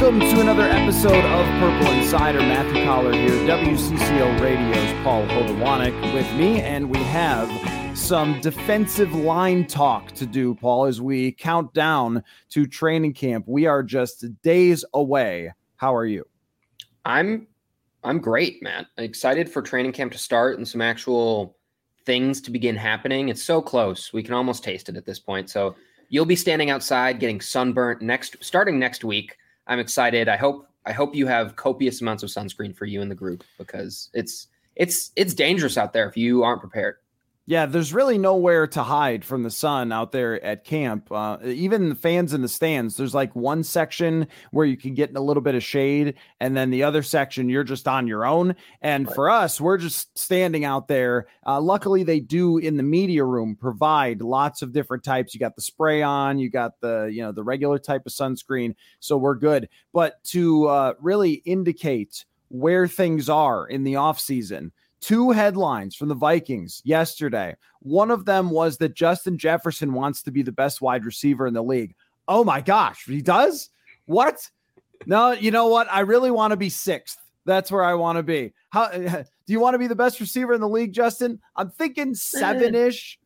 Welcome to another episode of Purple Insider. Matthew Coller here, WCCO Radio's Paul Hodowanic with me, and we have some defensive line talk to do, Paul, as we count down to training camp. We are just days away. How are you? I'm I'm great, Matt. Excited for training camp to start and some actual things to begin happening. It's so close. We can almost taste it at this point. So you'll be standing outside getting sunburnt next starting next week. I'm excited. I hope I hope you have copious amounts of sunscreen for you in the group because it's it's it's dangerous out there if you aren't prepared. Yeah, there's really nowhere to hide from the sun out there at camp. Uh, even the fans in the stands, there's like one section where you can get in a little bit of shade, and then the other section you're just on your own. And Right. for us, we're just standing out there. Uh, luckily, they do in the media room provide lots of different types. You got the spray on, you got the you know the regular type of sunscreen, so we're good. But to uh, really indicate where things are in the off season two headlines from the Vikings yesterday. One of them was that Justin Jefferson wants to be the best wide receiver in the league. Oh my gosh, he does? What? No, you know what? I really want to be sixth. That's where I want to be. How do you want to be the best receiver in the league, Justin? I'm thinking seven ish.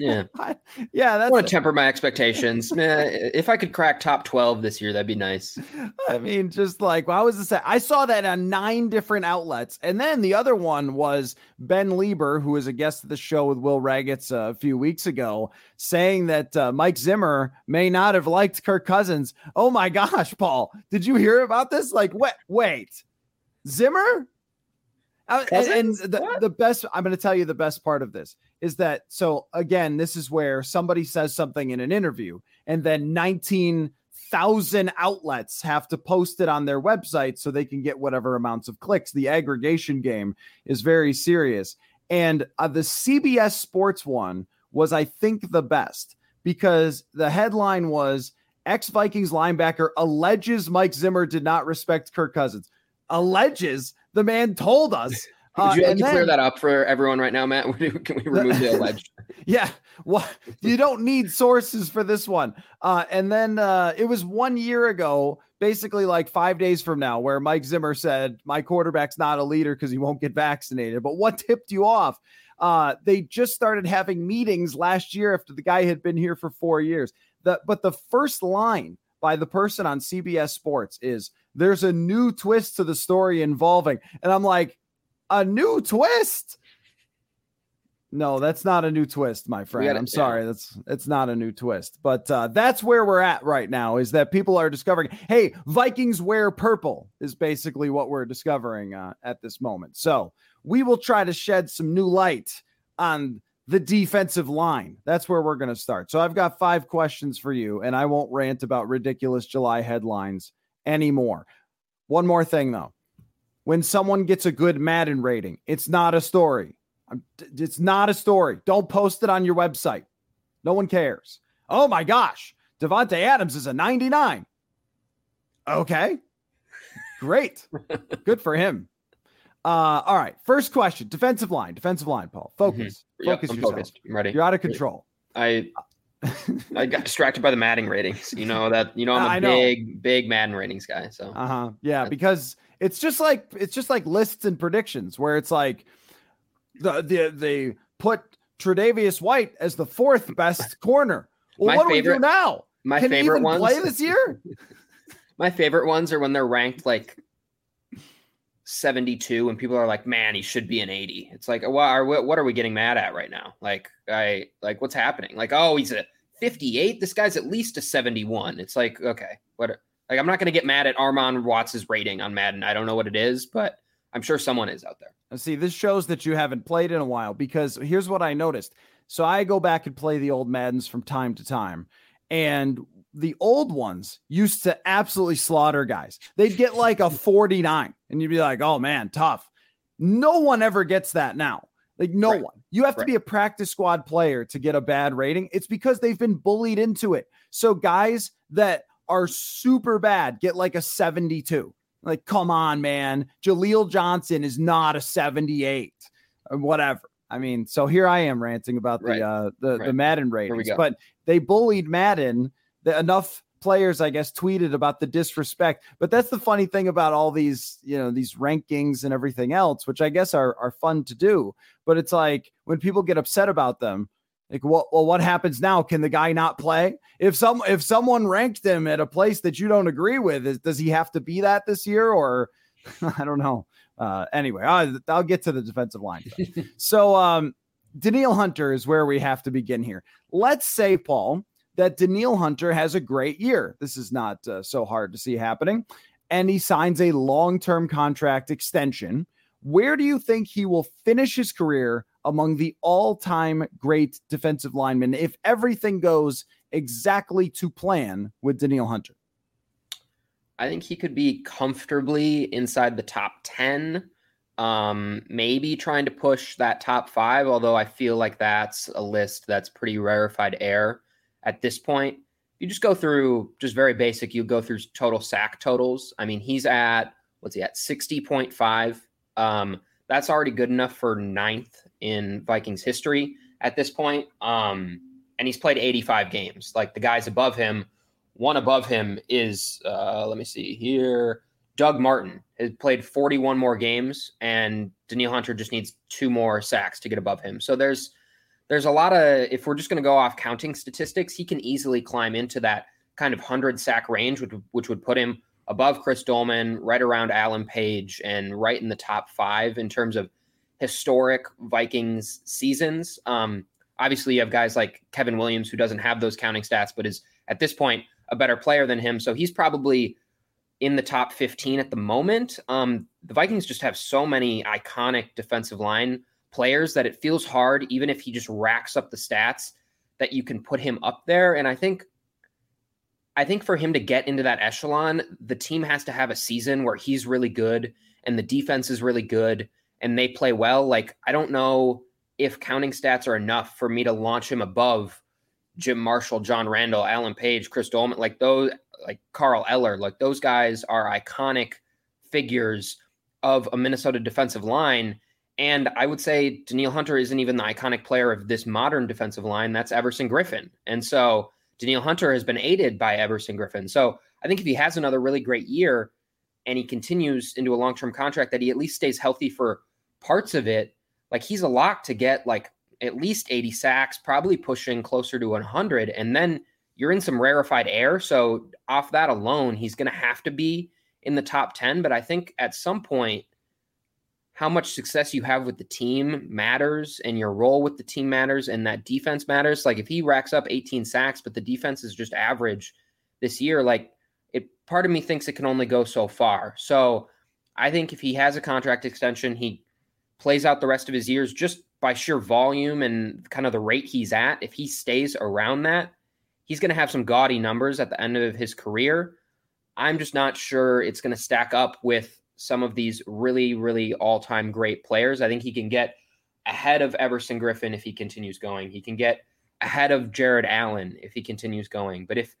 Yeah. yeah, I that's want to temper my expectations. If I could crack top 12 this year, that'd be nice. I mean, just like I was say I saw that on nine different outlets, and then the other one was Ben Leber, who was a guest of the show with Will Ragatz uh, a few weeks ago, saying that uh, Mike Zimmer may not have liked Kirk Cousins. Oh my gosh, Paul, did you hear about this? Like, wait, wait, Zimmer. And, and the, What? the best i'm going to tell you the best part of this is that so again this is where somebody says something in an interview and then 19,000 outlets have to post it on their website so they can get whatever amounts of clicks. The aggregation game is very serious. And uh, the CBS sports one was i think the best because the headline was ex Vikings linebacker alleges Mike Zimmer did not respect Kirk Cousins. Alleges the man told us Would Uh, you like to clear that up for everyone right now, Matt? Can we remove the alleged? yeah. Well, you don't need sources for this one. Uh, and then uh, it was one year ago, basically like five days from now, where Mike Zimmer said, My quarterback's not a leader because he won't get vaccinated. But what tipped you off? Uh, they just started having meetings last year after the guy had been here for four years. The, but the first line by the person on CBS Sports is there's a new twist to the story involving. And I'm like, a new twist? No, that's not a new twist, my friend. gotta- I'm sorry. That's it's not a new twist. But uh, that's where we're at right now is that people are discovering, hey, Vikings wear purple is basically what we're discovering uh, at this moment. So we will try to shed some new light on the defensive line. That's where we're going to start. So I've got five questions for you, and I won't rant about ridiculous July headlines anymore. One more thing, though. When someone gets a good Madden rating, it's not a story. It's not a story. Don't post it on your website. No one cares. Oh my gosh, Davante Adams is a 99. Okay, great, good for him. Uh, all right, first question: defensive line, defensive line. Paul, focus, Yep, focus I'm yourself. focused. I'm ready. You're out of control. I I got distracted by the Madden ratings. You know that. You know I'm a big, big Madden ratings guy. So Uh huh. Yeah, because it's just like it's just like lists and predictions where it's like the the they put Tre'Davious White as the fourth best corner. Well, My what do we do now? my Can favorite ones. play this year? My favorite ones are when they're ranked like 72 and people are like, man, he should be an 80. It's like, what are, what are we getting mad at right now? Like, I like what's happening? Like, oh, he's a 58. This guy's at least a 71. It's like, okay, what? Like, I'm not going to get mad at Armon Watts's rating on Madden. I don't know what it is, but I'm sure someone is out there. See, this shows that you haven't played in a while because here's what I noticed. So I go back and play the old Maddens from time to time. And the old ones used to absolutely slaughter guys. They'd get like a 49, and you'd be like, oh man, tough. No one ever gets that now. Like, no right. one. You have right. to be a practice squad player to get a bad rating. It's because they've been bullied into it. So, guys that are super bad get like a 72. Like, come on, man. Jaleel Johnson is not a 78 or whatever. I mean, so here I am ranting about the right. uh the, the Madden ratings, but they bullied Madden the, enough players, I guess, tweeted about the disrespect. But that's the funny thing about all these, you know, these rankings and everything else, which I guess are are fun to do. But it's like when people get upset about them, like, well, well, what happens now? Can the guy not play? If some if someone ranked him at a place that you don't agree with, is, does he have to be that this year? Or I don't know. Uh, anyway, I'll, I'll get to the defensive line. so, um, Danielle Hunter is where we have to begin here. Let's say, Paul, that Danielle Hunter has a great year. This is not uh, so hard to see happening. And he signs a long term contract extension. Where do you think he will finish his career among the all time great defensive linemen if everything goes exactly to plan with Danielle Hunter? I think he could be comfortably inside the top 10. Um, maybe trying to push that top five, although I feel like that's a list that's pretty rarefied air at this point. You just go through just very basic, you go through total sack totals. I mean, he's at what's he at 60.5. Um, that's already good enough for ninth in Vikings history at this point. Um, and he's played 85 games. Like the guys above him, one above him is, uh, let me see here, Doug Martin has played 41 more games, and Danielle Hunter just needs two more sacks to get above him. So there's there's a lot of if we're just going to go off counting statistics, he can easily climb into that kind of 100 sack range, which, which would put him above Chris Doleman, right around Alan Page, and right in the top five in terms of historic Vikings seasons. Um, obviously, you have guys like Kevin Williams, who doesn't have those counting stats, but is at this point a better player than him. So he's probably in the top 15 at the moment. Um, the Vikings just have so many iconic defensive line players that it feels hard, even if he just racks up the stats, that you can put him up there. And I think I think for him to get into that echelon, the team has to have a season where he's really good and the defense is really good and they play well. Like, I don't know if counting stats are enough for me to launch him above Jim Marshall, John Randle, Alan Page, Chris Doleman, like those, like Carl Eller, like those guys are iconic figures of a Minnesota defensive line. And I would say Danielle Hunter isn't even the iconic player of this modern defensive line. That's Everson Griffen. And so Danielle Hunter has been aided by Everson Griffen. So I think if he has another really great year and he continues into a long term contract, that he at least stays healthy for parts of it, like he's a lock to get like at least 80 sacks, probably pushing closer to 100. And then you're in some rarefied air. So off that alone, he's going to have to be in the top 10. But I think at some point, how much success you have with the team matters and your role with the team matters and that defense matters. Like if he racks up 18 sacks, but the defense is just average this year, like it part of me thinks it can only go so far. So I think if he has a contract extension, he plays out the rest of his years just by sheer volume and kind of the rate he's at. If he stays around that, he's going to have some gaudy numbers at the end of his career. I'm just not sure it's going to stack up with some of these really, really all time great players. I think he can get ahead of Everson Griffen if he continues going. He can get ahead of Jared Allen if he continues going. But if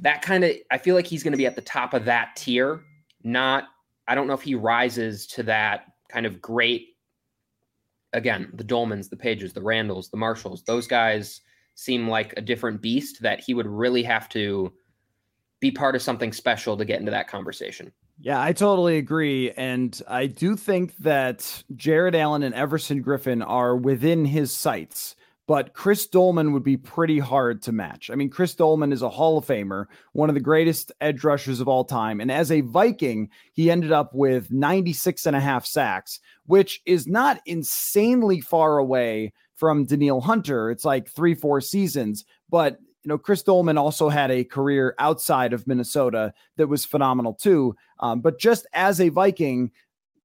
that kind of, I feel like he's going to be at the top of that tier. Not, I don't know if he rises to that kind of great. Again, the Dolemans, the Pages, the Randles, the Marshalls, those guys seem like a different beast that he would really have to be part of something special to get into that conversation. Yeah, I totally agree. And I do think that Jared Allen and Everson Griffen are within his sights, but Chris Doleman would be pretty hard to match. I mean, Chris Doleman is a Hall of Famer, one of the greatest edge rushers of all time. And as a Viking, he ended up with 96 and a half sacks, which is not insanely far away from Danielle Hunter. It's like three, four seasons. But you know, Chris Doleman also had a career outside of Minnesota that was phenomenal too. Um, but just as a Viking,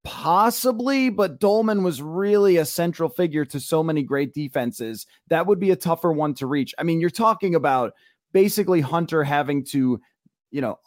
possibly, but Doleman was really a central figure to so many great defenses. That would be a tougher one to reach. I mean, you're talking about basically Hunter having to, you know,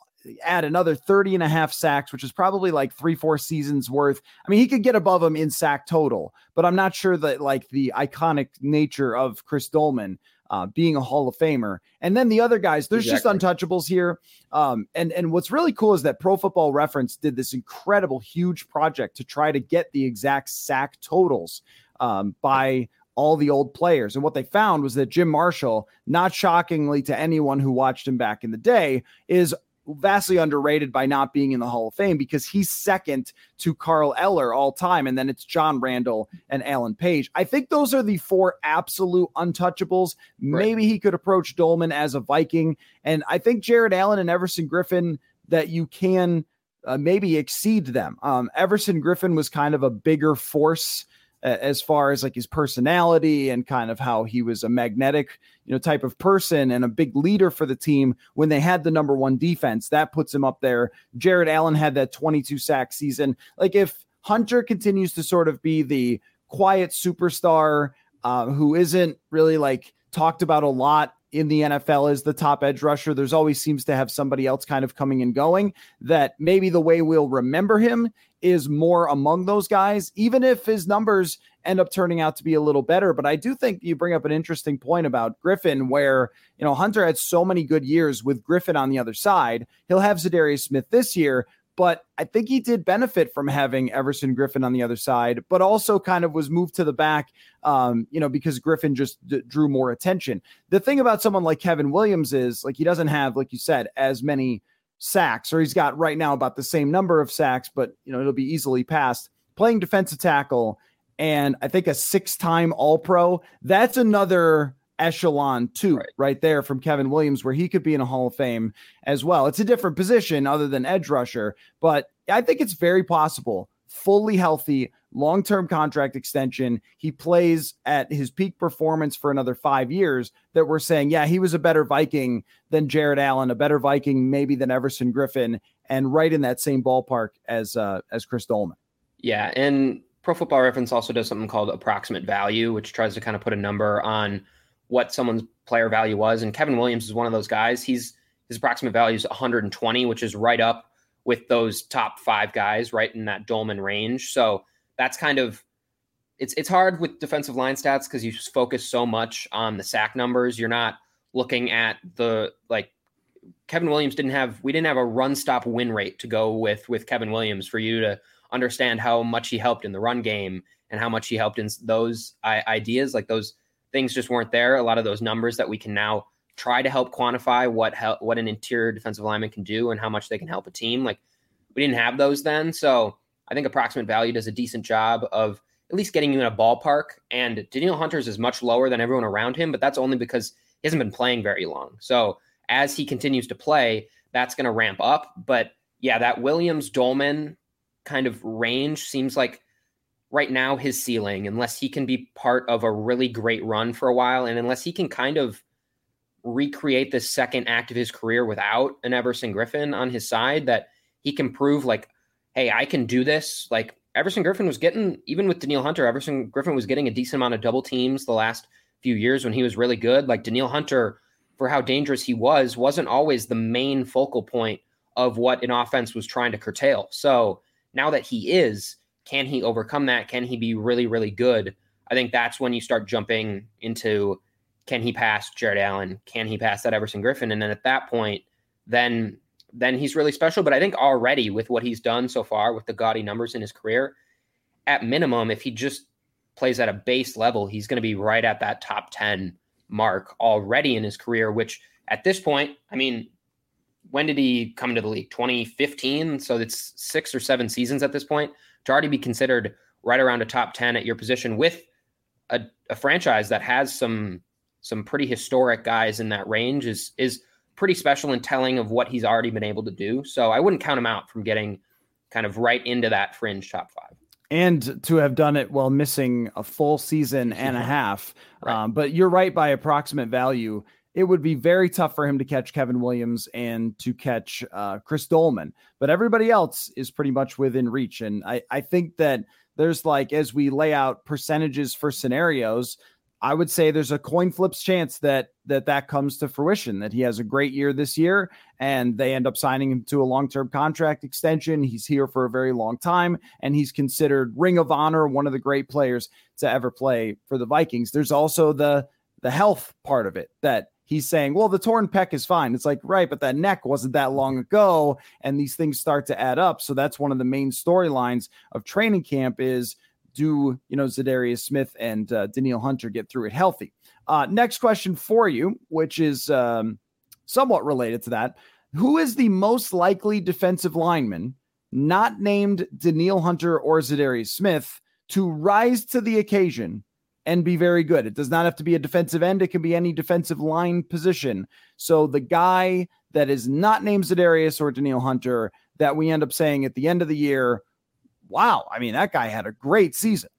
add another 30 and a half sacks, which is probably like three, four seasons worth. I mean, he could get above him in sack total, but I'm not sure that like the iconic nature of Chris Doleman uh, being a Hall of Famer. And then the other guys, there's exactly. just untouchables here. Um, and and what's really cool is that Pro Football Reference did this incredible, huge project to try to get the exact sack totals um, by all the old players. And what they found was that Jim Marshall, not shockingly to anyone who watched him back in the day, is vastly underrated by not being in the Hall of Fame because he's second to Carl Eller all time. And then it's John Randle and Alan Page. I think those are the four absolute untouchables. Right. Maybe he could approach Doleman as a Viking. And I think Jared Allen and Everson Griffen that you can uh, maybe exceed them. Um, Everson Griffen was kind of a bigger force as far as like his personality and kind of how he was a magnetic, you know, type of person and a big leader for the team when they had the number one defense. That puts him up there. Jared Allen had that 22 sack season. Like if Hunter continues to sort of be the quiet superstar uh, who isn't really like talked about a lot in the NFL as the top edge rusher. There's always seems to have somebody else kind of coming and going that maybe the way we'll remember him is more among those guys, even if his numbers end up turning out to be a little better. But I do think you bring up an interesting point about Griffen, where, you know, Hunter had so many good years with Griffen on the other side. He'll have Za'Darius Smith this year, but I think he did benefit from having Everson Griffen on the other side, but also kind of was moved to the back, um, you know, because Griffen just d- drew more attention. The thing about someone like Kevin Williams is like he doesn't have, like you said, as many sacks, or he's got right now about the same number of sacks, but you know it'll be easily passed. Playing defensive tackle, and I think a six-time All-Pro. That's another echelon too, right. right. there from Kevin Williams, where he could be in a Hall of Fame as well. It's a different position other than edge rusher, but I think it's very possible. Fully healthy, long term contract extension. He plays at his peak performance for another five years. That we're saying, yeah, he was a better Viking than Jared Allen, a better Viking maybe than Everson Griffen, and right in that same ballpark as uh, as Chris Doleman. Yeah, and Pro Football Reference also does something called approximate value, which tries to kind of put a number on what someone's player value was. And Kevin Williams is one of those guys. He's his approximate value is 120, which is right up with those top five guys, right in that Doleman range. So that's kind of it's it's hard with defensive line stats because you focus so much on the sack numbers. You're not looking at the like Kevin Williams didn't have we didn't have a run stop win rate to go with with Kevin Williams for you to understand how much he helped in the run game and how much he helped in those ideas like those things just weren't there. A lot of those numbers that we can now try to help quantify what help, what an interior defensive lineman can do and how much they can help a team. Like we didn't have those then, so I think approximate value does a decent job of at least getting you in a ballpark. And Danielle Hunter's is much lower than everyone around him, but that's only because he hasn't been playing very long. So as he continues to play, that's going to ramp up. But yeah, that Williams Doleman kind of range seems like right now his ceiling, unless he can be part of a really great run for a while, and unless he can kind of recreate the second act of his career without an Everson Griffen on his side, that he can prove like, hey, I can do this. Like Everson Griffen was getting, even with Danielle Hunter, Everson Griffen was getting a decent amount of double teams the last few years when he was really good. Like Danielle Hunter, for how dangerous he was, wasn't always the main focal point of what an offense was trying to curtail. So now that he is, can he overcome that? Can he be really, really good? I think that's when you start jumping into can he pass Jared Allen? Can he pass that Everson Griffen? And then at that point, then then he's really special. But I think already with what he's done so far with the gaudy numbers in his career, at minimum, if he just plays at a base level, he's going to be right at that top 10 mark already in his career, which at this point, I mean, when did he come to the league? 2015. So it's six or seven seasons at this point to already be considered right around a top 10 at your position with a, a franchise that has some some pretty historic guys in that range is is pretty special and telling of what he's already been able to do. So I wouldn't count him out from getting kind of right into that fringe top five. and to have done it while missing a full season and a half. Right. Um, but you're right by approximate value. It would be very tough for him to catch Kevin Williams and to catch uh, Chris Doleman, but everybody else is pretty much within reach. And I, I think that there's like, as we lay out percentages for scenarios, I would say there's a coin flips chance that that that comes to fruition. That he has a great year this year, and they end up signing him to a long term contract extension. He's here for a very long time, and he's considered Ring of Honor, one of the great players to ever play for the Vikings. There's also the the health part of it that he's saying, well, the torn pec is fine. It's like, right, but that neck wasn't that long ago. And these things start to add up. So that's one of the main storylines of training camp is do you know Za'Darius Smith and uh, Danielle Hunter get through it healthy? Uh, next question for you, which is um, somewhat related to that: Who is the most likely defensive lineman, not named Danielle Hunter or Za'Darius Smith, to rise to the occasion and be very good? It does not have to be a defensive end; it can be any defensive line position. So the guy that is not named Za'Darius or Danielle Hunter that we end up saying at the end of the year wow, I mean, that guy had a great season.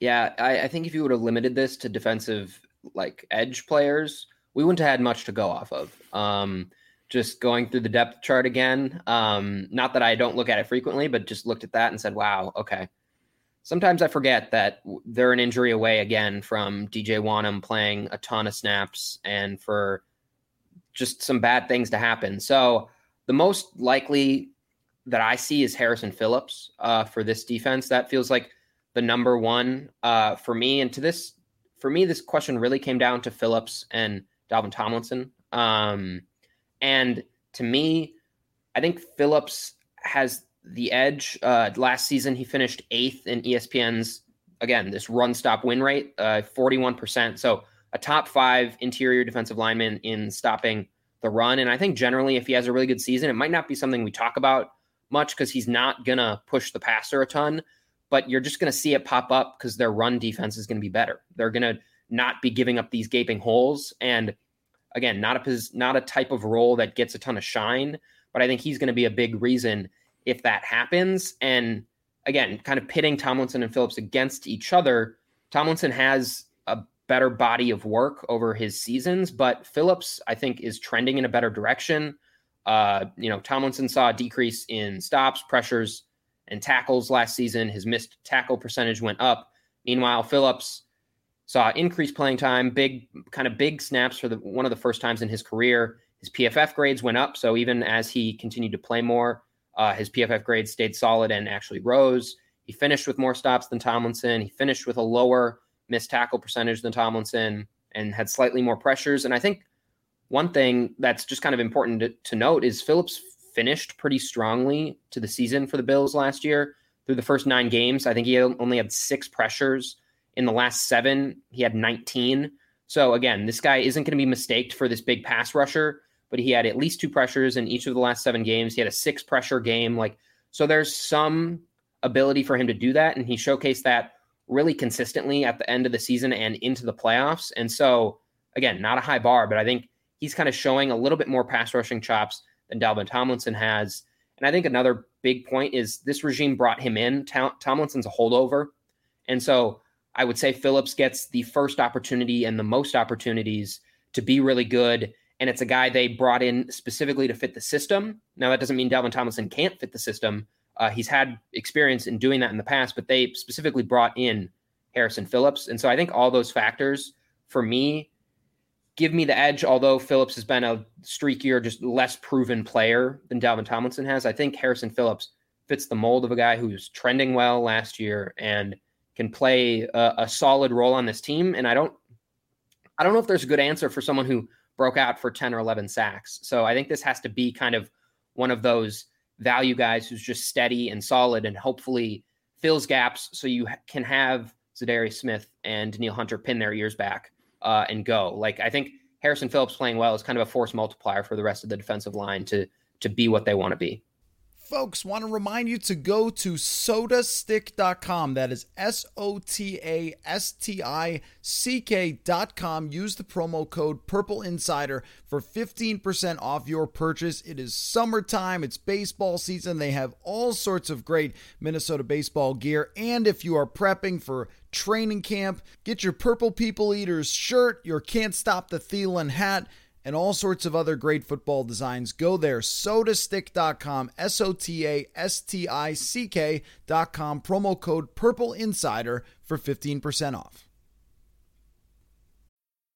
Yeah, I, I think if you would have limited this to defensive like edge players, we wouldn't have had much to go off of. Um, just going through the depth chart again. Um, not that I don't look at it frequently, but just looked at that and said, wow, okay. Sometimes I forget that they're an injury away again from DJ Wonnum playing a ton of snaps and for just some bad things to happen. So the most likely that I see is Harrison Phillips uh, for this defense. That feels like the number one uh, for me. And to this, for me, this question really came down to Phillips and Dalvin Tomlinson. Um, and to me, I think Phillips has the edge. Uh, last season, he finished eighth in ESPN's again this run stop win rate, uh, forty one percent. So a top five interior defensive lineman in stopping the run. And I think generally, if he has a really good season, it might not be something we talk about much because he's not going to push the passer a ton, but you're just going to see it pop up because their run defense is going to be better. They're going to not be giving up these gaping holes. And again, not a not a type of role that gets a ton of shine, but I think he's going to be a big reason if that happens. And again, kind of pitting Tomlinson and Phillips against each other. Tomlinson has a better body of work over his seasons, but Phillips, I think, is trending in a better direction. Uh, you know, Tomlinson saw a decrease in stops, pressures, and tackles last season. His missed tackle percentage went up. Meanwhile, Phillips saw increased playing time, big kind of big snaps for the one of the first times in his career. His PFF grades went up, so even as he continued to play more, uh, his PFF grades stayed solid and actually rose. He finished with more stops than Tomlinson. He finished with a lower missed tackle percentage than Tomlinson and had slightly more pressures. And I think one thing that's just kind of important to, to note is Phillips finished pretty strongly to the season for the Bills last year through the first nine games. I think he only had six pressures. In the last seven, he had 19. So again, this guy isn't going to be mistaked for this big pass rusher, but he had at least two pressures in each of the last seven games. He had a six pressure game. Like, so there's some ability for him to do that. And he showcased that really consistently at the end of the season and into the playoffs. And so, again, not a high bar, but I think he's kind of showing a little bit more pass rushing chops than Dalvin Tomlinson has. And I think another big point is this regime brought him in. Tomlinson's a holdover. And so I would say Phillips gets the first opportunity and the most opportunities to be really good. And it's a guy they brought in specifically to fit the system. Now, that doesn't mean Dalvin Tomlinson can't fit the system. Uh, he's had experience in doing that in the past, but they specifically brought in Harrison Phillips. And so I think all those factors for me give me the edge, although Phillips has been a streakier, just less proven player than Dalvin Tomlinson has. I think Harrison Phillips fits the mold of a guy who's trending well last year and can play a, a, solid role on this team. And I don't, I don't know if there's a good answer for someone who broke out for 10 or 11 sacks. So I think this has to be kind of one of those value guys who's just steady and solid and hopefully fills gaps so you can have Za'Darius Smith and Danielle Hunter pin their ears back uh, and go. Like I think Harrison Phillips playing well is kind of a force multiplier for the rest of the defensive line to to be what they want to be. Folks, want to remind you to go to sotastick.com. That is S O T A S T I C K.com. Use the promo code Purple Insider for 15% off your purchase. It is summertime, it's baseball season. They have all sorts of great Minnesota baseball gear. And if you are prepping for training camp, get your Purple People Eaters shirt, your Can't Stop the Thielen hat and all sorts of other great football designs. Go there, sotastick.com, S O T A S T I C K.com, promo code Purple Insider for 15% off.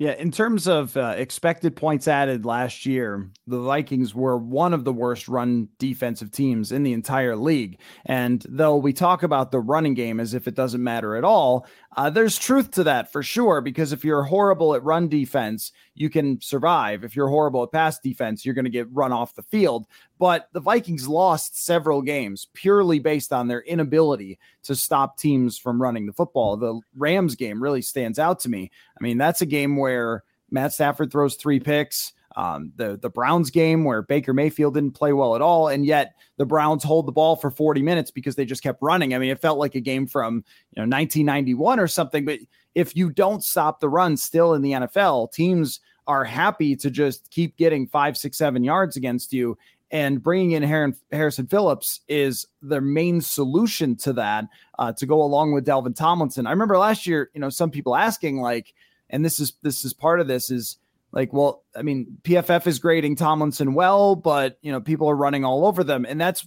Yeah, in terms of uh, expected points added last year, the Vikings were one of the worst run defensive teams in the entire league. And though we talk about the running game as if it doesn't matter at all, uh, there's truth to that for sure. Because if you're horrible at run defense, you can survive. If you're horrible at pass defense, you're going to get run off the field. But the Vikings lost several games purely based on their inability to stop teams from running the football. The Rams game really stands out to me. I mean, that's a game where Matt Stafford throws three picks. Um, the the Browns game where Baker Mayfield didn't play well at all, and yet the Browns hold the ball for 40 minutes because they just kept running. I mean, it felt like a game from you know 1991 or something. But if you don't stop the run, still in the NFL, teams are happy to just keep getting five, six, seven yards against you. And bringing in Harrison Phillips is the main solution to that uh, to go along with Dalvin Tomlinson. I remember last year, you know, some people asking like, and this is this is part of this is like, well, I mean, PFF is grading Tomlinson well, but you know, people are running all over them, and that's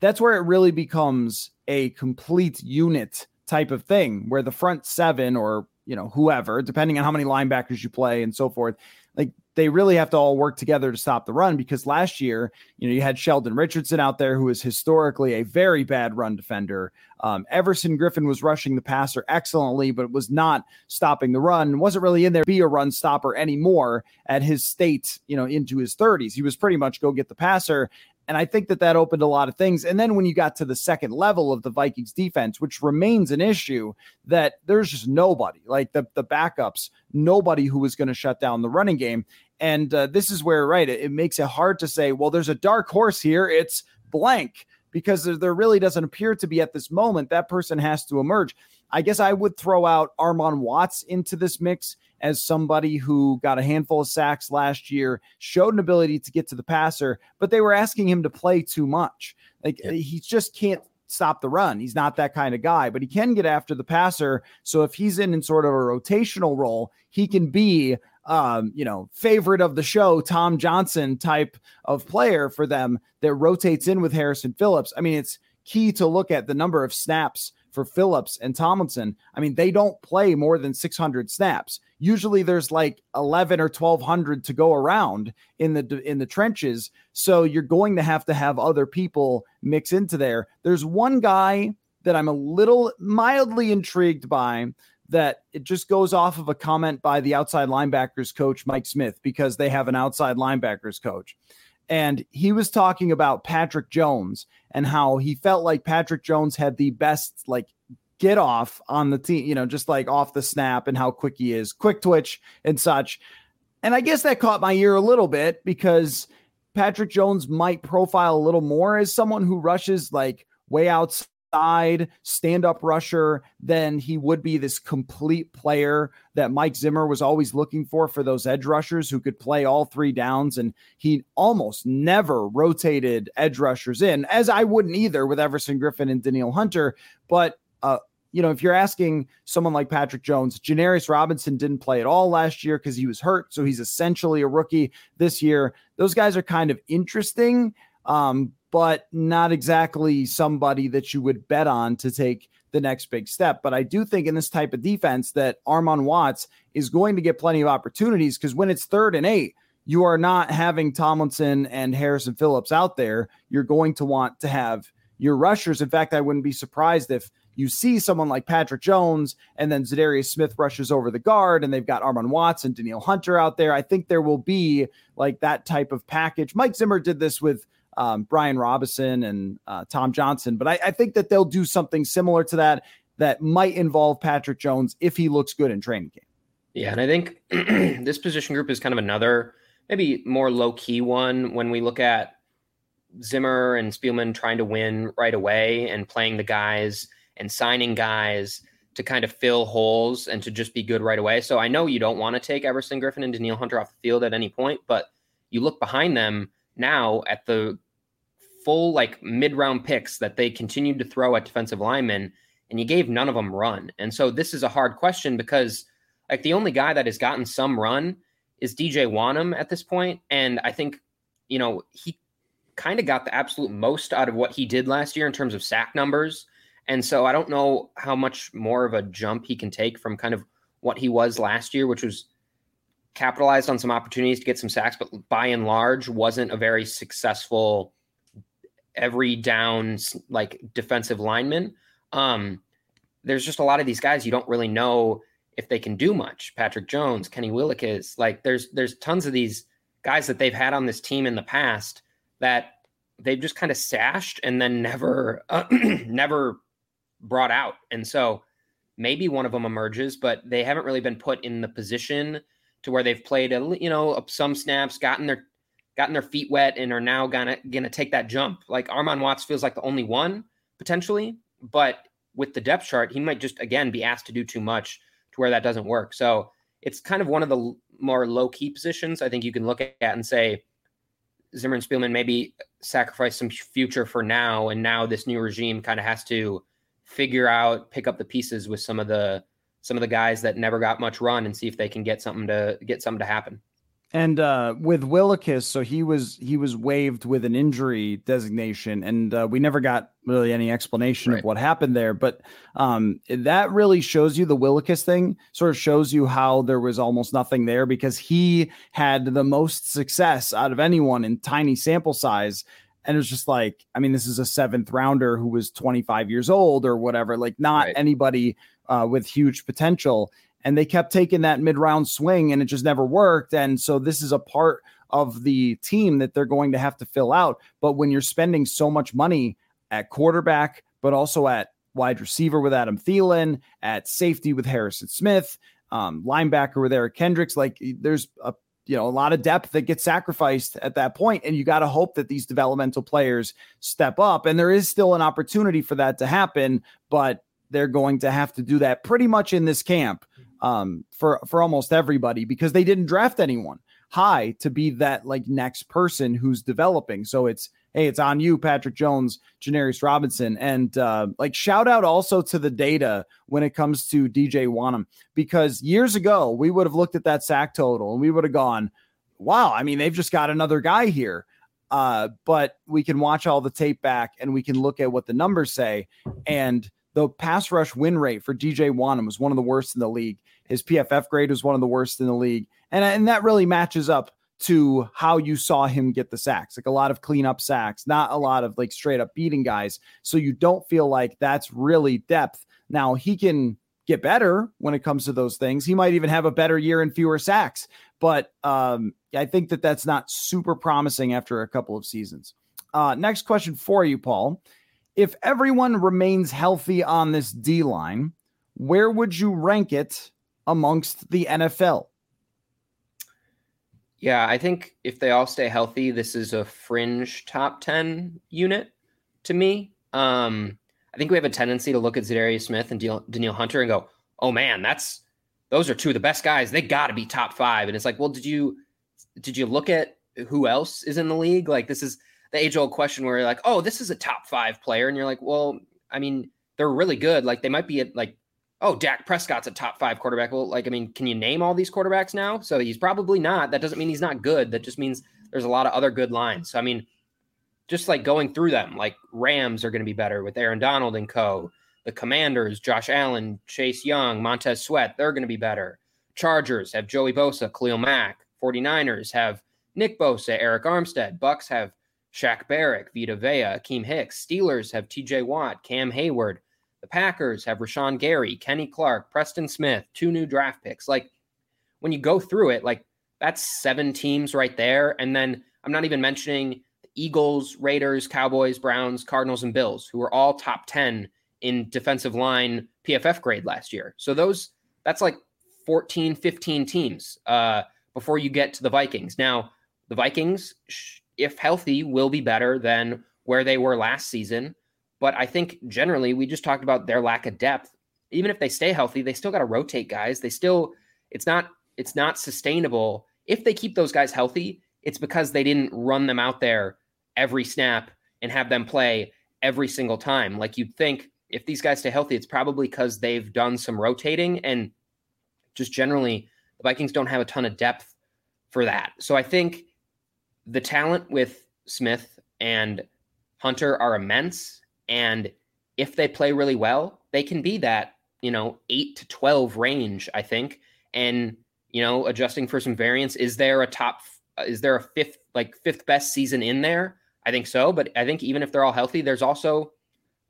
that's where it really becomes a complete unit type of thing, where the front seven or you know whoever, depending on how many linebackers you play and so forth, like they really have to all work together to stop the run because last year, you know, you had Sheldon Richardson out there who is historically a very bad run defender. Um, Everson Griffen was rushing the passer excellently, but was not stopping the run. wasn't really in there to be a run stopper anymore at his state, you know, into his 30s. He was pretty much go get the passer. And I think that that opened a lot of things. And then when you got to the second level of the Vikings defense, which remains an issue, that there's just nobody like the, the backups, nobody who was going to shut down the running game. And uh, this is where, right, it, it makes it hard to say, well, there's a dark horse here. It's blank because there, there really doesn't appear to be at this moment. That person has to emerge. I guess I would throw out Armon Watts into this mix as somebody who got a handful of sacks last year, showed an ability to get to the passer, but they were asking him to play too much. Like yeah. he just can't stop the run. He's not that kind of guy, but he can get after the passer. So if he's in in sort of a rotational role, he can be um, you know, favorite of the show, Tom Johnson type of player for them that rotates in with Harrison Phillips. I mean, it's key to look at the number of snaps for Phillips and Tomlinson. I mean, they don't play more than 600 snaps. Usually there's like 11 or 1200 to go around in the in the trenches. So you're going to have to have other people mix into there. There's one guy that I'm a little mildly intrigued by that it just goes off of a comment by the outside linebackers coach Mike Smith because they have an outside linebackers coach and he was talking about Patrick Jones and how he felt like Patrick Jones had the best like get off on the team, you know, just like off the snap and how quick he is, quick twitch and such. And I guess that caught my ear a little bit because Patrick Jones might profile a little more as someone who rushes like way outside side stand up rusher than he would be this complete player that Mike Zimmer was always looking for for those edge rushers who could play all three downs. And he almost never rotated edge rushers in, as I wouldn't either with Everson Griffen and Danielle Hunter. But, uh, you know, if you're asking someone like Patrick Jones, Janarius Robinson didn't play at all last year because he was hurt. So he's essentially a rookie this year. Those guys are kind of interesting. Um, but not exactly somebody that you would bet on to take the next big step. But I do think in this type of defense that Armon Watts is going to get plenty of opportunities because when it's third and eight, you are not having Tomlinson and Harrison Phillips out there. You're going to want to have your rushers. In fact, I wouldn't be surprised if you see someone like Patrick Jones and then Za'Darius Smith rushes over the guard and they've got Armon Watts and Danielle Hunter out there. I think there will be like that type of package. Mike Zimmer did this with um, Brian Robison and uh, Tom Johnson, but I, I think that they'll do something similar to that that might involve Patrick Jones if he looks good in training camp. Yeah, and I think this position group is kind of another maybe more low key one when we look at Zimmer and Spielman trying to win right away and playing the guys and signing guys to kind of fill holes and to just be good right away. So I know you don't want to take Everson Griffen and Danielle Hunter off the field at any point, but you look behind them now at the full like mid round picks that they continued to throw at defensive linemen, and you gave none of them run. And so this is a hard question because like the only guy that has gotten some run is DJ Wonnum at this point, and I think you know he kind of got the absolute most out of what he did last year in terms of sack numbers. And so I don't know how much more of a jump he can take from kind of what he was last year, which was capitalized on some opportunities to get some sacks, but by and large wasn't a very successful every down like defensive lineman. Um, there's just a lot of these guys you don't really know if they can do much. Patrick Jones, Kenny Willekes, like there's there's tons of these guys that they've had on this team in the past that they've just kind of sashed and then never uh, never brought out. And so maybe one of them emerges, but they haven't really been put in the position to where they've played a you know some snaps, gotten their gotten their feet wet, and are now gonna gonna take that jump. Like Armon Watts feels like the only one potentially, but with the depth chart, he might just again be asked to do too much to where that doesn't work. So it's kind of one of the more low key positions I think you can look at and say Zimmer and Spielman maybe sacrifice some future for now, and now this new regime kind of has to figure out, pick up the pieces with some of the some of the guys that never got much run, and see if they can get something to get something to happen. And uh, with Willekes, so he was he was waived with an injury designation, and uh, we never got really any explanation right. of what happened there. But um, that really shows you the Willekes thing. Sort of shows you how there was almost nothing there because he had the most success out of anyone in tiny sample size. And it was just like, I mean, this is a seventh rounder who was 25 years old or whatever, like not right. anybody uh, with huge potential and they kept taking that mid round swing and it just never worked. And so this is a part of the team that they're going to have to fill out. But when you're spending so much money at quarterback, but also at wide receiver with Adam Thielen, at safety with Harrison Smith, um, linebacker with Eric Kendricks, like there's a you know a lot of depth that gets sacrificed at that point and you got to hope that these developmental players step up and there is still an opportunity for that to happen but they're going to have to do that pretty much in this camp um, for for almost everybody because they didn't draft anyone high to be that like next person who's developing. So it's hey, it's on you, Patrick Jones, Janarius Robinson, and uh, like shout out also to the data when it comes to DJ Wonnum because years ago we would have looked at that sack total and we would have gone, wow, I mean they've just got another guy here. Uh, but we can watch all the tape back and we can look at what the numbers say and the pass rush win rate for DJ Wonnum was one of the worst in the league. His PFF grade was one of the worst in the league. And, and that really matches up to how you saw him get the sacks, like a lot of cleanup sacks, not a lot of like straight up beating guys. So you don't feel like that's really depth. Now he can get better when it comes to those things. He might even have a better year and fewer sacks, but um, I think that that's not super promising after a couple of seasons. Uh, next question for you, Paul. If everyone remains healthy on this D line, where would you rank it amongst the NFL. Yeah, I think if they all stay healthy, this is a fringe top 10 unit to me. Um, I think we have a tendency to look at Za'Darius Smith and Danielle Hunter and go, oh man, that's those are two of the best guys. They got to be top five. And it's like, well, did you did you look at who else is in the league? Like this is the age old question where you're like, oh, this is a top five player, and you're like, well, I mean, they're really good. Like they might be at like oh, Dak Prescott's a top five quarterback. Well, like, I mean, can you name all these quarterbacks now? So he's probably not. That doesn't mean he's not good. That just means there's a lot of other good lines. So, I mean, just like going through them, like Rams are going to be better with Aaron Donald and co. The Commanders, Josh Allen, Chase Young, Montez Sweat, they're going to be better. Chargers have Joey Bosa, Khalil Mack. 49ers have Nick Bosa, Arik Armstead. Bucks have Shaq Barrett, Vita Vea, Akiem Hicks. Steelers have TJ Watt, Cam Heyward. The Packers have Rashan Gary, Kenny Clark, Preston Smith, two new draft picks. Like when you go through it, like that's seven teams right there. And then I'm not even mentioning the Eagles, Raiders, Cowboys, Browns, Cardinals, and Bills, who were all top 10 in defensive line PFF grade last year. So those that's like 14, 15 teams uh, before you get to the Vikings. Now, the Vikings, if healthy, will be better than where they were last season. But I think generally, we just talked about their lack of depth. Even if they stay healthy, they still got to rotate guys. They still, it's not, it's not sustainable. If they keep those guys healthy, it's because they didn't run them out there every snap and have them play every single time. Like you'd think if these guys stay healthy, it's probably because they've done some rotating and just generally the Vikings don't have a ton of depth for that. So I think the talent with Smith and Hunter are immense. And if they play really well, they can be that, you know, eight to 12 range, I think. And, you know, adjusting for some variance, is there a top, is there a fifth, like fifth best season in there? I think so. But I think even if they're all healthy, there's also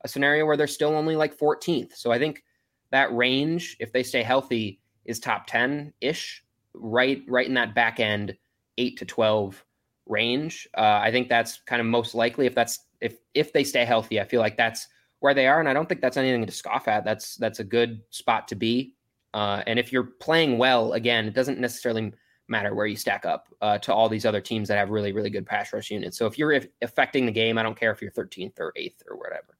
a scenario where they're still only like 14th. So I think that range, if they stay healthy, is top 10 ish, right, right in that back end, eight to 12 range. Uh, I think that's kind of most likely if that's if if they stay healthy. I feel like that's where they are, and I don't think that's anything to scoff at. That's that's a good spot to be. Uh, and if you're playing well, again, it doesn't necessarily matter where you stack up uh, to all these other teams that have really really good pass rush units. So if you're affecting the game, I don't care if you're 13th or 8th or whatever.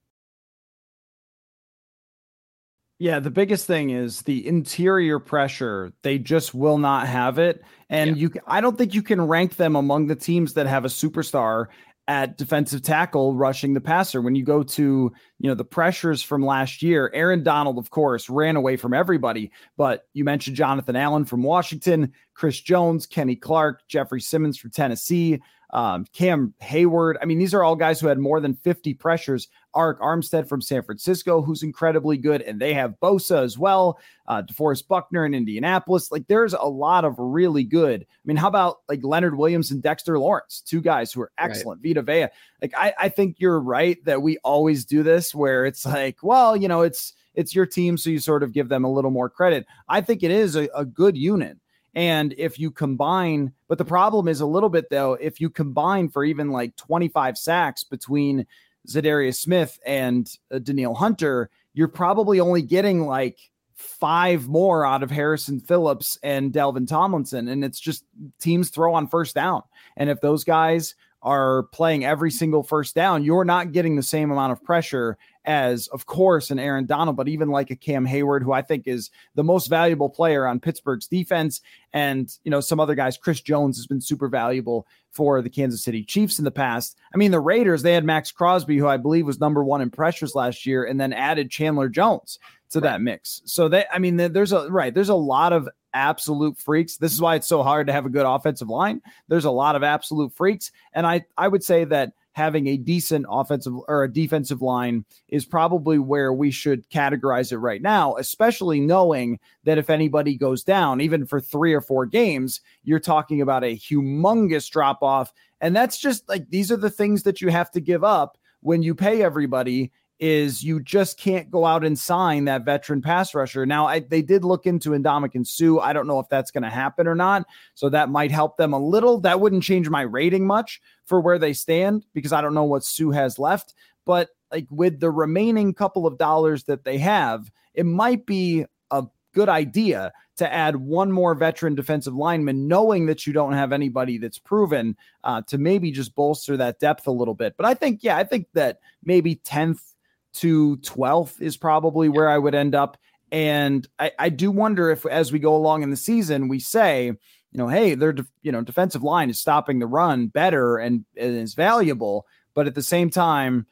Yeah, the biggest thing is the interior pressure. They just will not have it. And yeah. you I don't think you can rank them among the teams that have a superstar at defensive tackle rushing the passer. When you go to, you know, the pressures from last year, Aaron Donald, of course, ran away from everybody. But you mentioned Jonathan Allen from Washington, Chris Jones, Kenny Clark, Jeffrey Simmons from Tennessee, um, Cam Hayward. I mean, these are all guys who had more than 50 pressures. Arik Armstead from San Francisco, who's incredibly good, and they have Bosa as well. Uh, DeForest Buckner in Indianapolis. Like, there's a lot of really good. I mean, how about like Leonard Williams and Dexter Lawrence, two guys who are excellent. Right. Vita Vea. Like, I, I think you're right that we always do this where it's like, well, you know, it's it's your team, so you sort of give them a little more credit. I think it is a, a good unit. And if you combine, but the problem is a little bit though, if you combine for even like 25 sacks between Za'Darius Smith and uh, Danielle Hunter, you're probably only getting like five more out of Harrison Phillips and Dalvin Tomlinson. And it's just teams throw on first down. And if those guys are playing every single first down, you're not getting the same amount of pressure as, of course, an Aaron Donald, but even like a Cam Hayward, who I think is the most valuable player on Pittsburgh's defense. And, you know, some other guys, Chris Jones has been super valuable for the Kansas City Chiefs in the past. I mean, the Raiders, they had Maxx Crosby, who I believe was number one in pressures last year, and then added Chandler Jones to right. that mix. So they, I mean, there's a right, there's a lot of absolute freaks. This is why it's so hard to have a good offensive line. There's a lot of absolute freaks, and I I would say that having a decent offensive or a defensive line is probably where we should categorize it right now, especially knowing that if anybody goes down, even for three or four games, you're talking about a humongous drop off. And that's just like these are the things that you have to give up when you pay everybody is you just can't go out and sign that veteran pass rusher. Now, I, they did look into Ndamukong Suh. I don't know if that's going to happen or not. So that might help them a little. That wouldn't change my rating much for where they stand because I don't know what Suh has left. But like with the remaining couple of dollars that they have, it might be a good idea to add one more veteran defensive lineman, knowing that you don't have anybody that's proven uh, to maybe just bolster that depth a little bit. But I think, yeah, I think that maybe 10th to 12th is probably where I would end up. And I, I do wonder if, as we go along in the season, we say, you know, hey, their you know defensive line is stopping the run better and, and is valuable, but at the same time,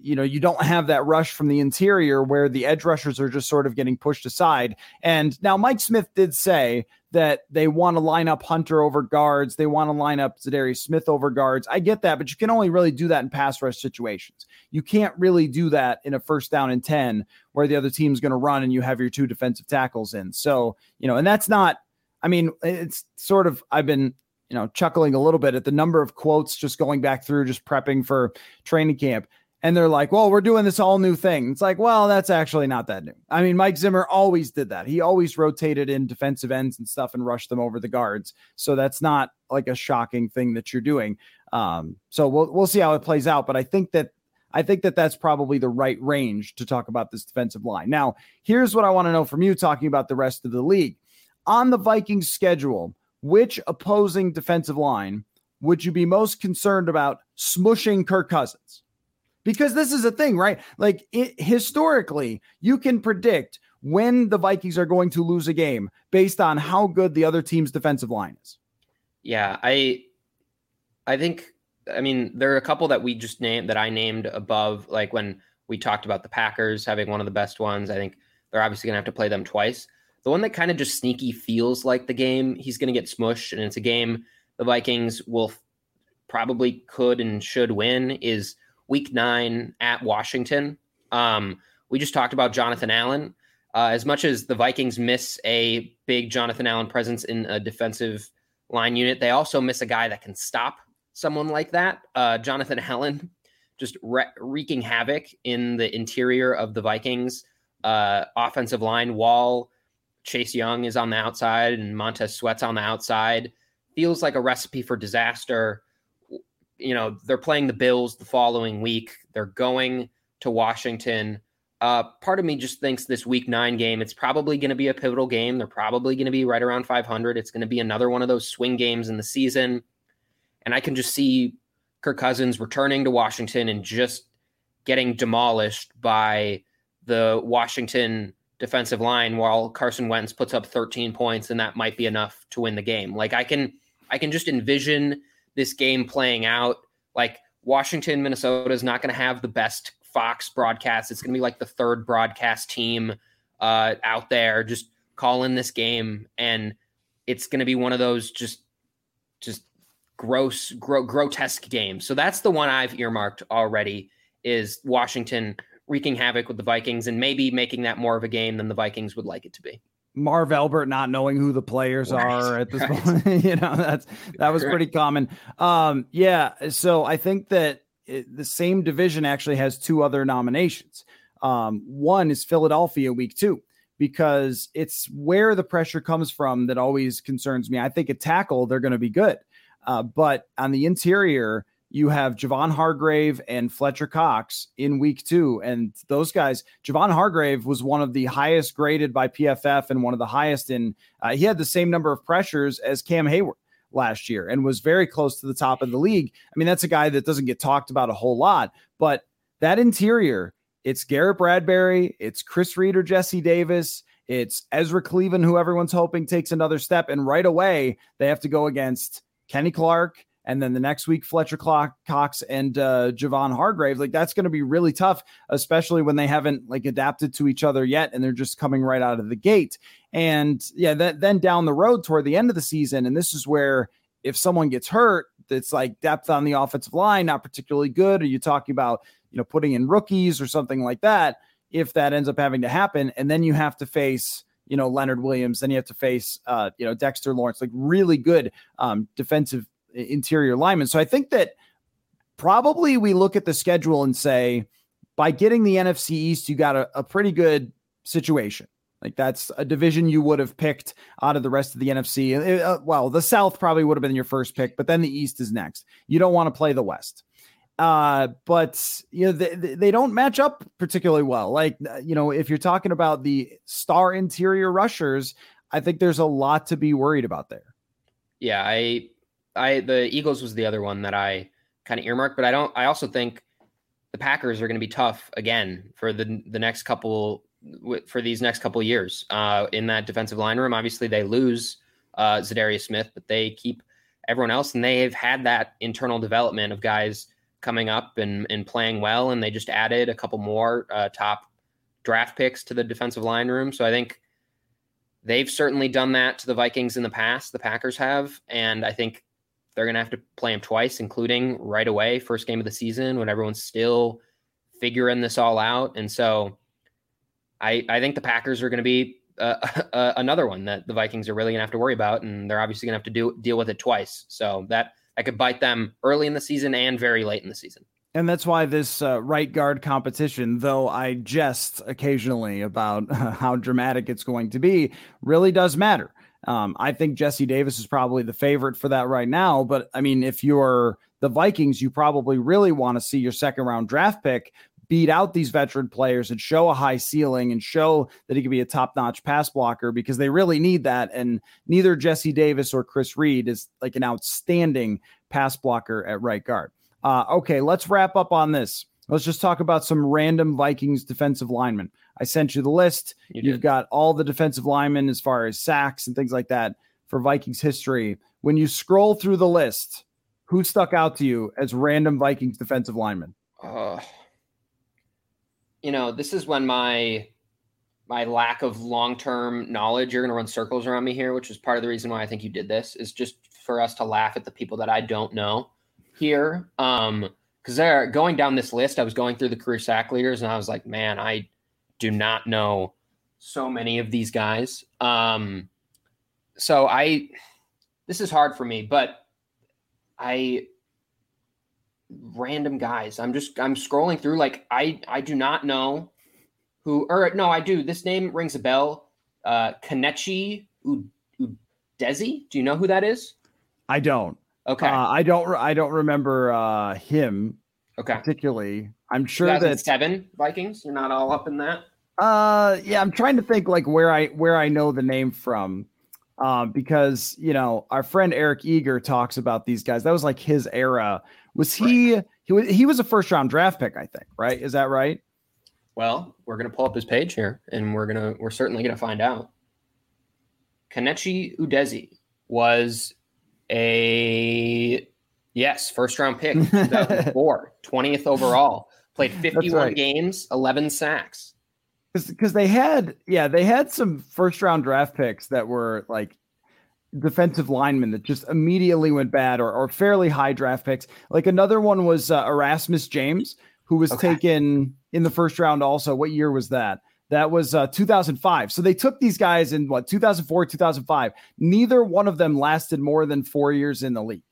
you know, you don't have that rush from the interior where the edge rushers are just sort of getting pushed aside. And now Mike Smith did say that they want to line up Hunter over guards. They want to line up Za'Darius Smith over guards. I get that, but you can only really do that in pass rush situations. You can't really do that in a first down and 10 where the other team's going to run and you have your two defensive tackles in. So, you know, and that's not, I mean, it's sort of, I've been you know, chuckling a little bit at the number of quotes just going back through, just prepping for training camp. And they're like, well, we're doing this all new thing. It's like, well, that's actually not that new. I mean, Mike Zimmer always did that. He always rotated in defensive ends and stuff and rushed them over the guards. So that's not like a shocking thing that you're doing. Um, so we'll we'll see how it plays out. But I think that I think that that's probably the right range to talk about this defensive line. Now, here's what I want to know from you talking about the rest of the league. On the Vikings schedule, which opposing defensive line would you be most concerned about smushing Kirk Cousins? Because this is a thing, right? Like it, historically, you can predict when the Vikings are going to lose a game based on how good the other team's defensive line is. Yeah, I I think I mean there are a couple that we just named that I named above like when we talked about the Packers having one of the best ones. I think they're obviously going to have to play them twice. The one that kind of just sneaky feels like the game he's going to get smushed, and it's a game the Vikings will probably could and should win is Week Nine at Washington. Um, we just talked about Jonathan Allen. Uh, as much as the Vikings miss a big Jonathan Allen presence in a defensive line unit, they also miss a guy that can stop someone like that. Uh, Jonathan Allen just re- wreaking havoc in the interior of the Vikings uh, offensive line. Wall Chase Young is on the outside and Montez Sweat's on the outside. Feels like a recipe for disaster. You know, they're playing the Bills the following week. They're going to Washington. Uh, part of me just thinks this week nine game, it's probably going to be a pivotal game. They're probably going to be right around 500. It's going to be another one of those swing games in the season. And I can just see Kirk Cousins returning to Washington and just getting demolished by the Washington defensive line while Carson Wentz puts up 13 points and that might be enough to win the game. Like I can I can just envision this game playing out like Washington Minnesota is not going to have the best Fox broadcast. It's going to be like the third broadcast team uh, out there just calling this game and it's going to be one of those just just gross gro- grotesque game. So that's the one I've earmarked already is Washington wreaking havoc with the Vikings and maybe making that more of a game than the Vikings would like it to be. Marv Albert not knowing who the players right, are at this right. point, you know, that's that was pretty common. Um, yeah, so I think that it, the same division actually has two other nominations. Um, one is Philadelphia week two because it's where the pressure comes from that always concerns me. I think at tackle they're going to be good, uh, but on the interior you have Javon Hargrave and Fletcher Cox in week two. And those guys, Javon Hargrave was one of the highest graded by PFF and one of the highest in, uh, he had the same number of pressures as Cam Hayward last year and was very close to the top of the league. I mean, that's a guy that doesn't get talked about a whole lot, but that interior, it's Garrett Bradbury, it's Chris Reed or Jesse Davis. It's Ezra Cleveland, who everyone's hoping takes another step. And right away, they have to go against Kenny Clark and then the next week Fletcher Cox and uh, Javon Hargrave. Like that's going to be really tough, especially when they haven't like adapted to each other yet, and they're just coming right out of the gate. And yeah, that, then down the road toward the end of the season, and this is where if someone gets hurt, it's like depth on the offensive line not particularly good. Are you talking about you know putting in rookies or something like that? If that ends up having to happen, and then you have to face you know Leonard Williams, then you have to face uh, you know Dexter Lawrence, like really good um, defensive interior linemen. So I think that probably we look at the schedule and say, by getting the NFC East, you got a, a pretty good situation. Like that's a division you would have picked out of the rest of the NFC. Uh, uh, well, the South probably would have been your first pick, but then the East is next. You don't want to play the West. Uh, but you know they, they don't match up particularly well. Like uh, you know, if you're talking about the star interior rushers, I think there's a lot to be worried about there. Yeah, I I the Eagles was the other one that I kind of earmarked, but I don't. I also think the Packers are going to be tough again for the the next couple for these next couple years uh, in that defensive line room. Obviously, they lose uh, Za'Darius Smith, but they keep everyone else, and they've had that internal development of guys coming up and and playing well, and they just added a couple more uh, top draft picks to the defensive line room. So I think they've certainly done that to the Vikings in the past. The Packers have, and I think they're going to have to play him twice, including right away, first game of the season, when everyone's still figuring this all out. And so I, I think the Packers are going to be uh, uh, another one that the Vikings are really going to have to worry about, and they're obviously going to have to do deal with it twice. So that I could bite them early in the season and very late in the season. And that's why this uh, right guard competition, though I jest occasionally about how dramatic it's going to be, really does matter. Um, I think Jesse Davis is probably the favorite for that right now. But I mean, if you're the Vikings, you probably really want to see your second round draft pick beat out these veteran players and show a high ceiling and show that he can be a top notch pass blocker because they really need that. And neither Jesse Davis or Chris Reed is like an outstanding pass blocker at right guard. Uh, okay, let's wrap up on this. Let's just talk about some random Vikings defensive linemen. I sent you the list. You have got all the defensive linemen as far as sacks and things like that for Vikings history. When you scroll through the list, who stuck out to you as random Vikings defensive linemen? Uh, you know, this is when my my lack of long-term knowledge you're going to run circles around me here which is part of the reason why i think you did this is just for us to laugh at the people that i don't know here um because they're going down this list i was going through the career sack leaders and i was like man i do not know so many of these guys. Um, so I, this is hard for me, but I, random guys. I'm just, I'm scrolling through. Like I, I do not know who, or no, I do. This name rings a bell. Uh, Kenechi Udeze. Do you know who that is? I don't. Okay. Uh, I don't. I don't remember uh, him. Okay. Particularly, I'm sure that seven Vikings. You're not all up in that. Uh, yeah, I'm trying to think like where I where I know the name from, Um, because you know our friend Eric Eager talks about these guys. That was like his era. Was he? Right. He was he was a first round draft pick, I think. Right? Is that right? Well, we're gonna pull up his page here, and we're gonna we're certainly gonna find out. Kenechi Udeze was a yes first round pick, 2004, 20th overall. Played 51 right. games, 11 sacks because they had yeah they had some first round draft picks that were like defensive linemen that just immediately went bad or, or fairly high draft picks. Like another one was uh, erasmus james who was okay. taken in the first round also. What year was that? That was uh, 2005 so they took these guys in what 2004 2005 neither one of them lasted more than four years in the league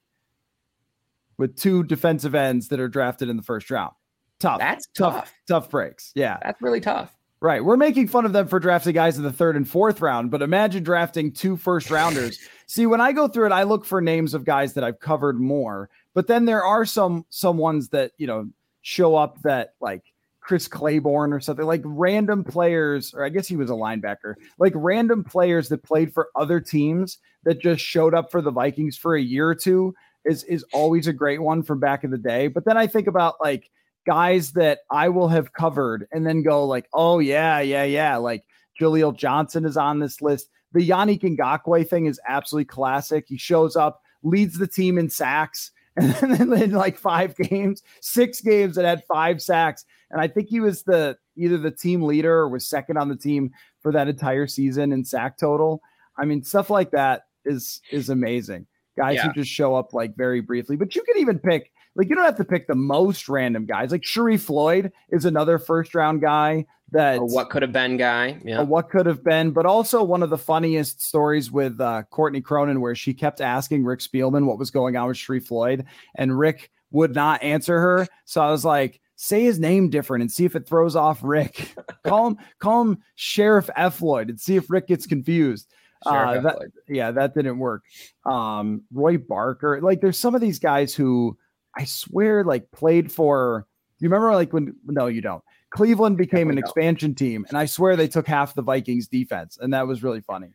with two defensive ends that are drafted in the first round. Tough. That's tough tough, tough breaks. Yeah. That's really tough Right. We're making fun of them for drafting guys in the third and fourth round, but imagine drafting two first rounders. See, when I go through it, I look for names of guys that I've covered more, but then there are some some ones that, you know, show up that like Chris Claiborne or something like random players, or I guess he was a linebacker, like random players that played for other teams that just showed up for the Vikings for a year or two is is always a great one from back in the day. But then I think about like guys that I will have covered and then go like, oh yeah, yeah, yeah. Like Jaleel Johnson is on this list. The Yannick Ngakoue thing is absolutely classic. He shows up, leads the team in sacks, and then in like five games, six games that had five sacks. And I think he was the either the team leader or was second on the team for that entire season in sack total. I mean, stuff like that is is amazing. Guys yeah. who just show up like very briefly, but you could even pick like you don't have to pick the most random guys. Like Sharrif Floyd is another first round guy that or what could have been guy. Yeah. What could have been, but also one of the funniest stories with uh, Courtney Cronin where she kept asking Rick Spielman what was going on with Sharrif Floyd, and Rick would not answer her. So I was like, say his name different and see if it throws off Rick. call him, call him Sheriff F. Floyd and see if Rick gets confused. Uh, that, yeah, that didn't work. Um, Roy Barker, like there's some of these guys who I swear, like played for. You remember, like when? No, you don't. Cleveland became an expansion team, and I swear they took half the Vikings defense, and that was really funny.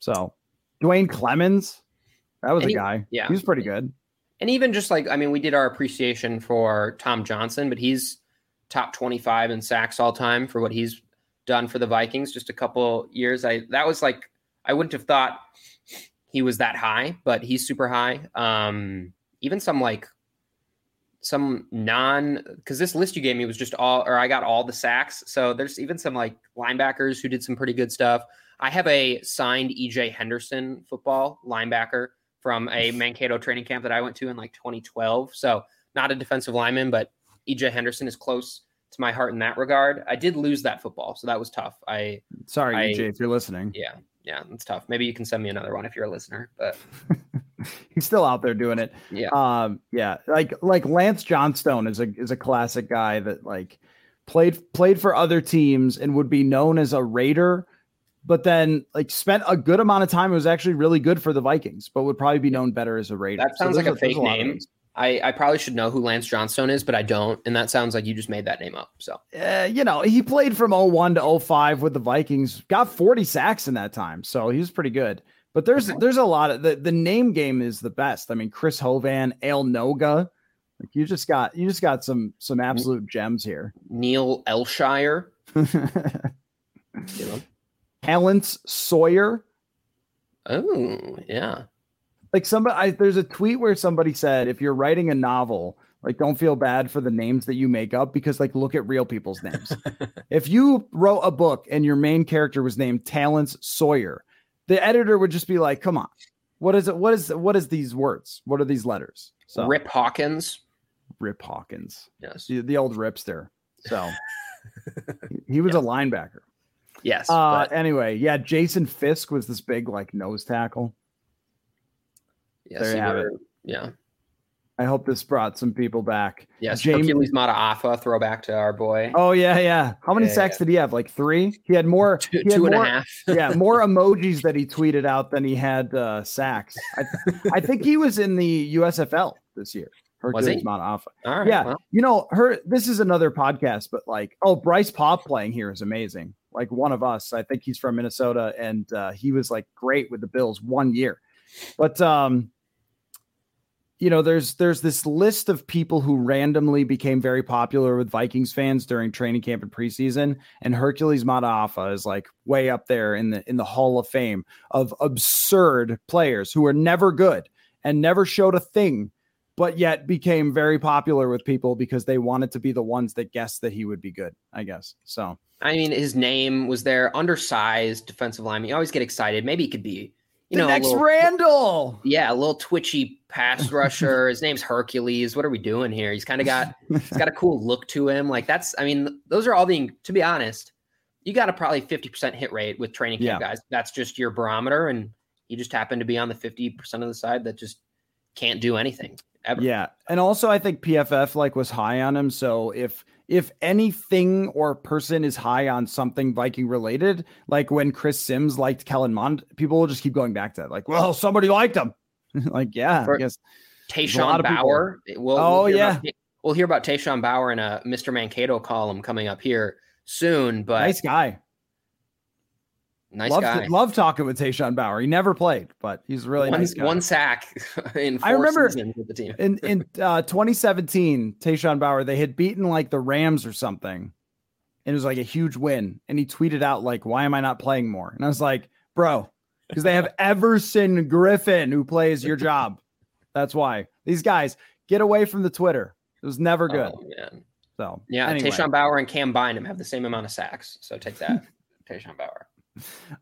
So, Duane Clemons, that was and a he, guy. Yeah, he was pretty good. And even just like, I mean, we did our appreciation for Tom Johnson, but he's top twenty-five in sacks all time for what he's done for the Vikings. Just a couple years, I that was like I wouldn't have thought he was that high, but he's super high. Um, even some like some non because this list you gave me was just all or I got all the sacks. So there's even some like linebackers who did some pretty good stuff. I have a signed EJ Henderson football linebacker from a Mankato training camp that I went to in like 2012. So not a defensive lineman, but EJ Henderson is close to my heart in that regard. I did lose that football, so that was tough. I sorry, I, EJ, if you're listening. Yeah, yeah, it's tough. Maybe you can send me another one if you're a listener. But he's still out there doing it. Yeah, um, yeah, like like Lance Johnstone is a is a classic guy that like played played for other teams and would be known as a Raider, but then like spent a good amount of time. It was actually really good for the Vikings, but would probably be known better as a Raider. That sounds so like a, a fake name. I, I probably should know who Lance Johnstone is, but I don't. And that sounds like you just made that name up. So, uh, you know, he played from 01 to 05 with the Vikings, got 40 sacks in that time. So he was pretty good. But there's there's a lot of the, the name game is the best. I mean, Chris Hovan, Al Noga. Like you just got you just got some some absolute gems here. Neil Elshire. you know. Sawyer. Oh, yeah like somebody I, there's a tweet where somebody said if you're writing a novel like don't feel bad for the names that you make up because like look at real people's names if you wrote a book and your main character was named talance sawyer the editor would just be like come on what is it what is what is these words? What are these letters? So rip hawkins? Rip hawkins. Yes. The, the old ripster. So he was a linebacker. Yes uh but... anyway yeah jason fisk was this big like nose tackle. Yes, there you have it. Yeah. I hope this brought some people back. Yes, James Hercules Mata'afa, throwback to our boy. Oh yeah, yeah. How many yeah, sacks yeah. did he have? Like three. He had more. Two, had two more, a half. yeah, more emojis that he tweeted out than he had uh, sacks. I, I think he was in the USFL this year. Hercules was he? Mata'afa. All right. Yeah, well. you know, her. This is another podcast, but like, oh, Bryce Paup playing here is amazing. Like one of us. I think he's from Minnesota, and uh, he was like great with the Bills one year. But um, you know there's there's this list of people who randomly became very popular with Vikings fans during training camp and preseason and Hercules Mata'afa is like way up there in the in the hall of fame of absurd players who were never good and never showed a thing but yet became very popular with people because they wanted to be the ones that guessed that he would be good I guess so. I mean his name was there undersized defensive lineman. You always get excited. Maybe he could be you the know, next little, Randle. Yeah, a little twitchy pass rusher. His name's Hercules. What are we doing here? He's kind of got he's got a cool look to him. Like that's I mean, those are all the to be honest, you got a probably 50% hit rate with training camp yeah. guys. That's just your barometer and you just happen to be on the 50% of the side that just can't do anything ever. Yeah. And also I think PFF like was high on him, so if if anything or person is high on something Viking related, like when Chris Sims liked Kellen Mond, people will just keep going back to that. Like, well, somebody liked him. like, yeah, For I guess. Tashawn Bower. We'll, oh, we'll yeah. About, we'll hear about Tashawn Bower in a Mr. Mankato column coming up here soon. But nice guy. Nice love, guy. Love talking with Tashawn Bower. He never played, but he's really one, nice guy. One sack in I remember with the team. in in uh, 2017, Tashawn Bower, they had beaten like the Rams or something. And it was like a huge win. And he tweeted out, like, why am I not playing more? And I was like, bro, because they have Everson Griffen who plays your job. That's why. These guys get away from the Twitter. It was never good. Oh, man. So yeah, anyway. Tashawn Bower and Cam Bynum have the same amount of sacks. So take that, Tashawn Bower.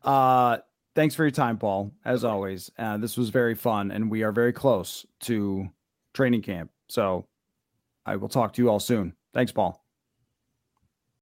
Uh, thanks for your time, Paul. As always, uh, this was very fun, and we are very close to training camp. So I will talk to you all soon. Thanks, Paul.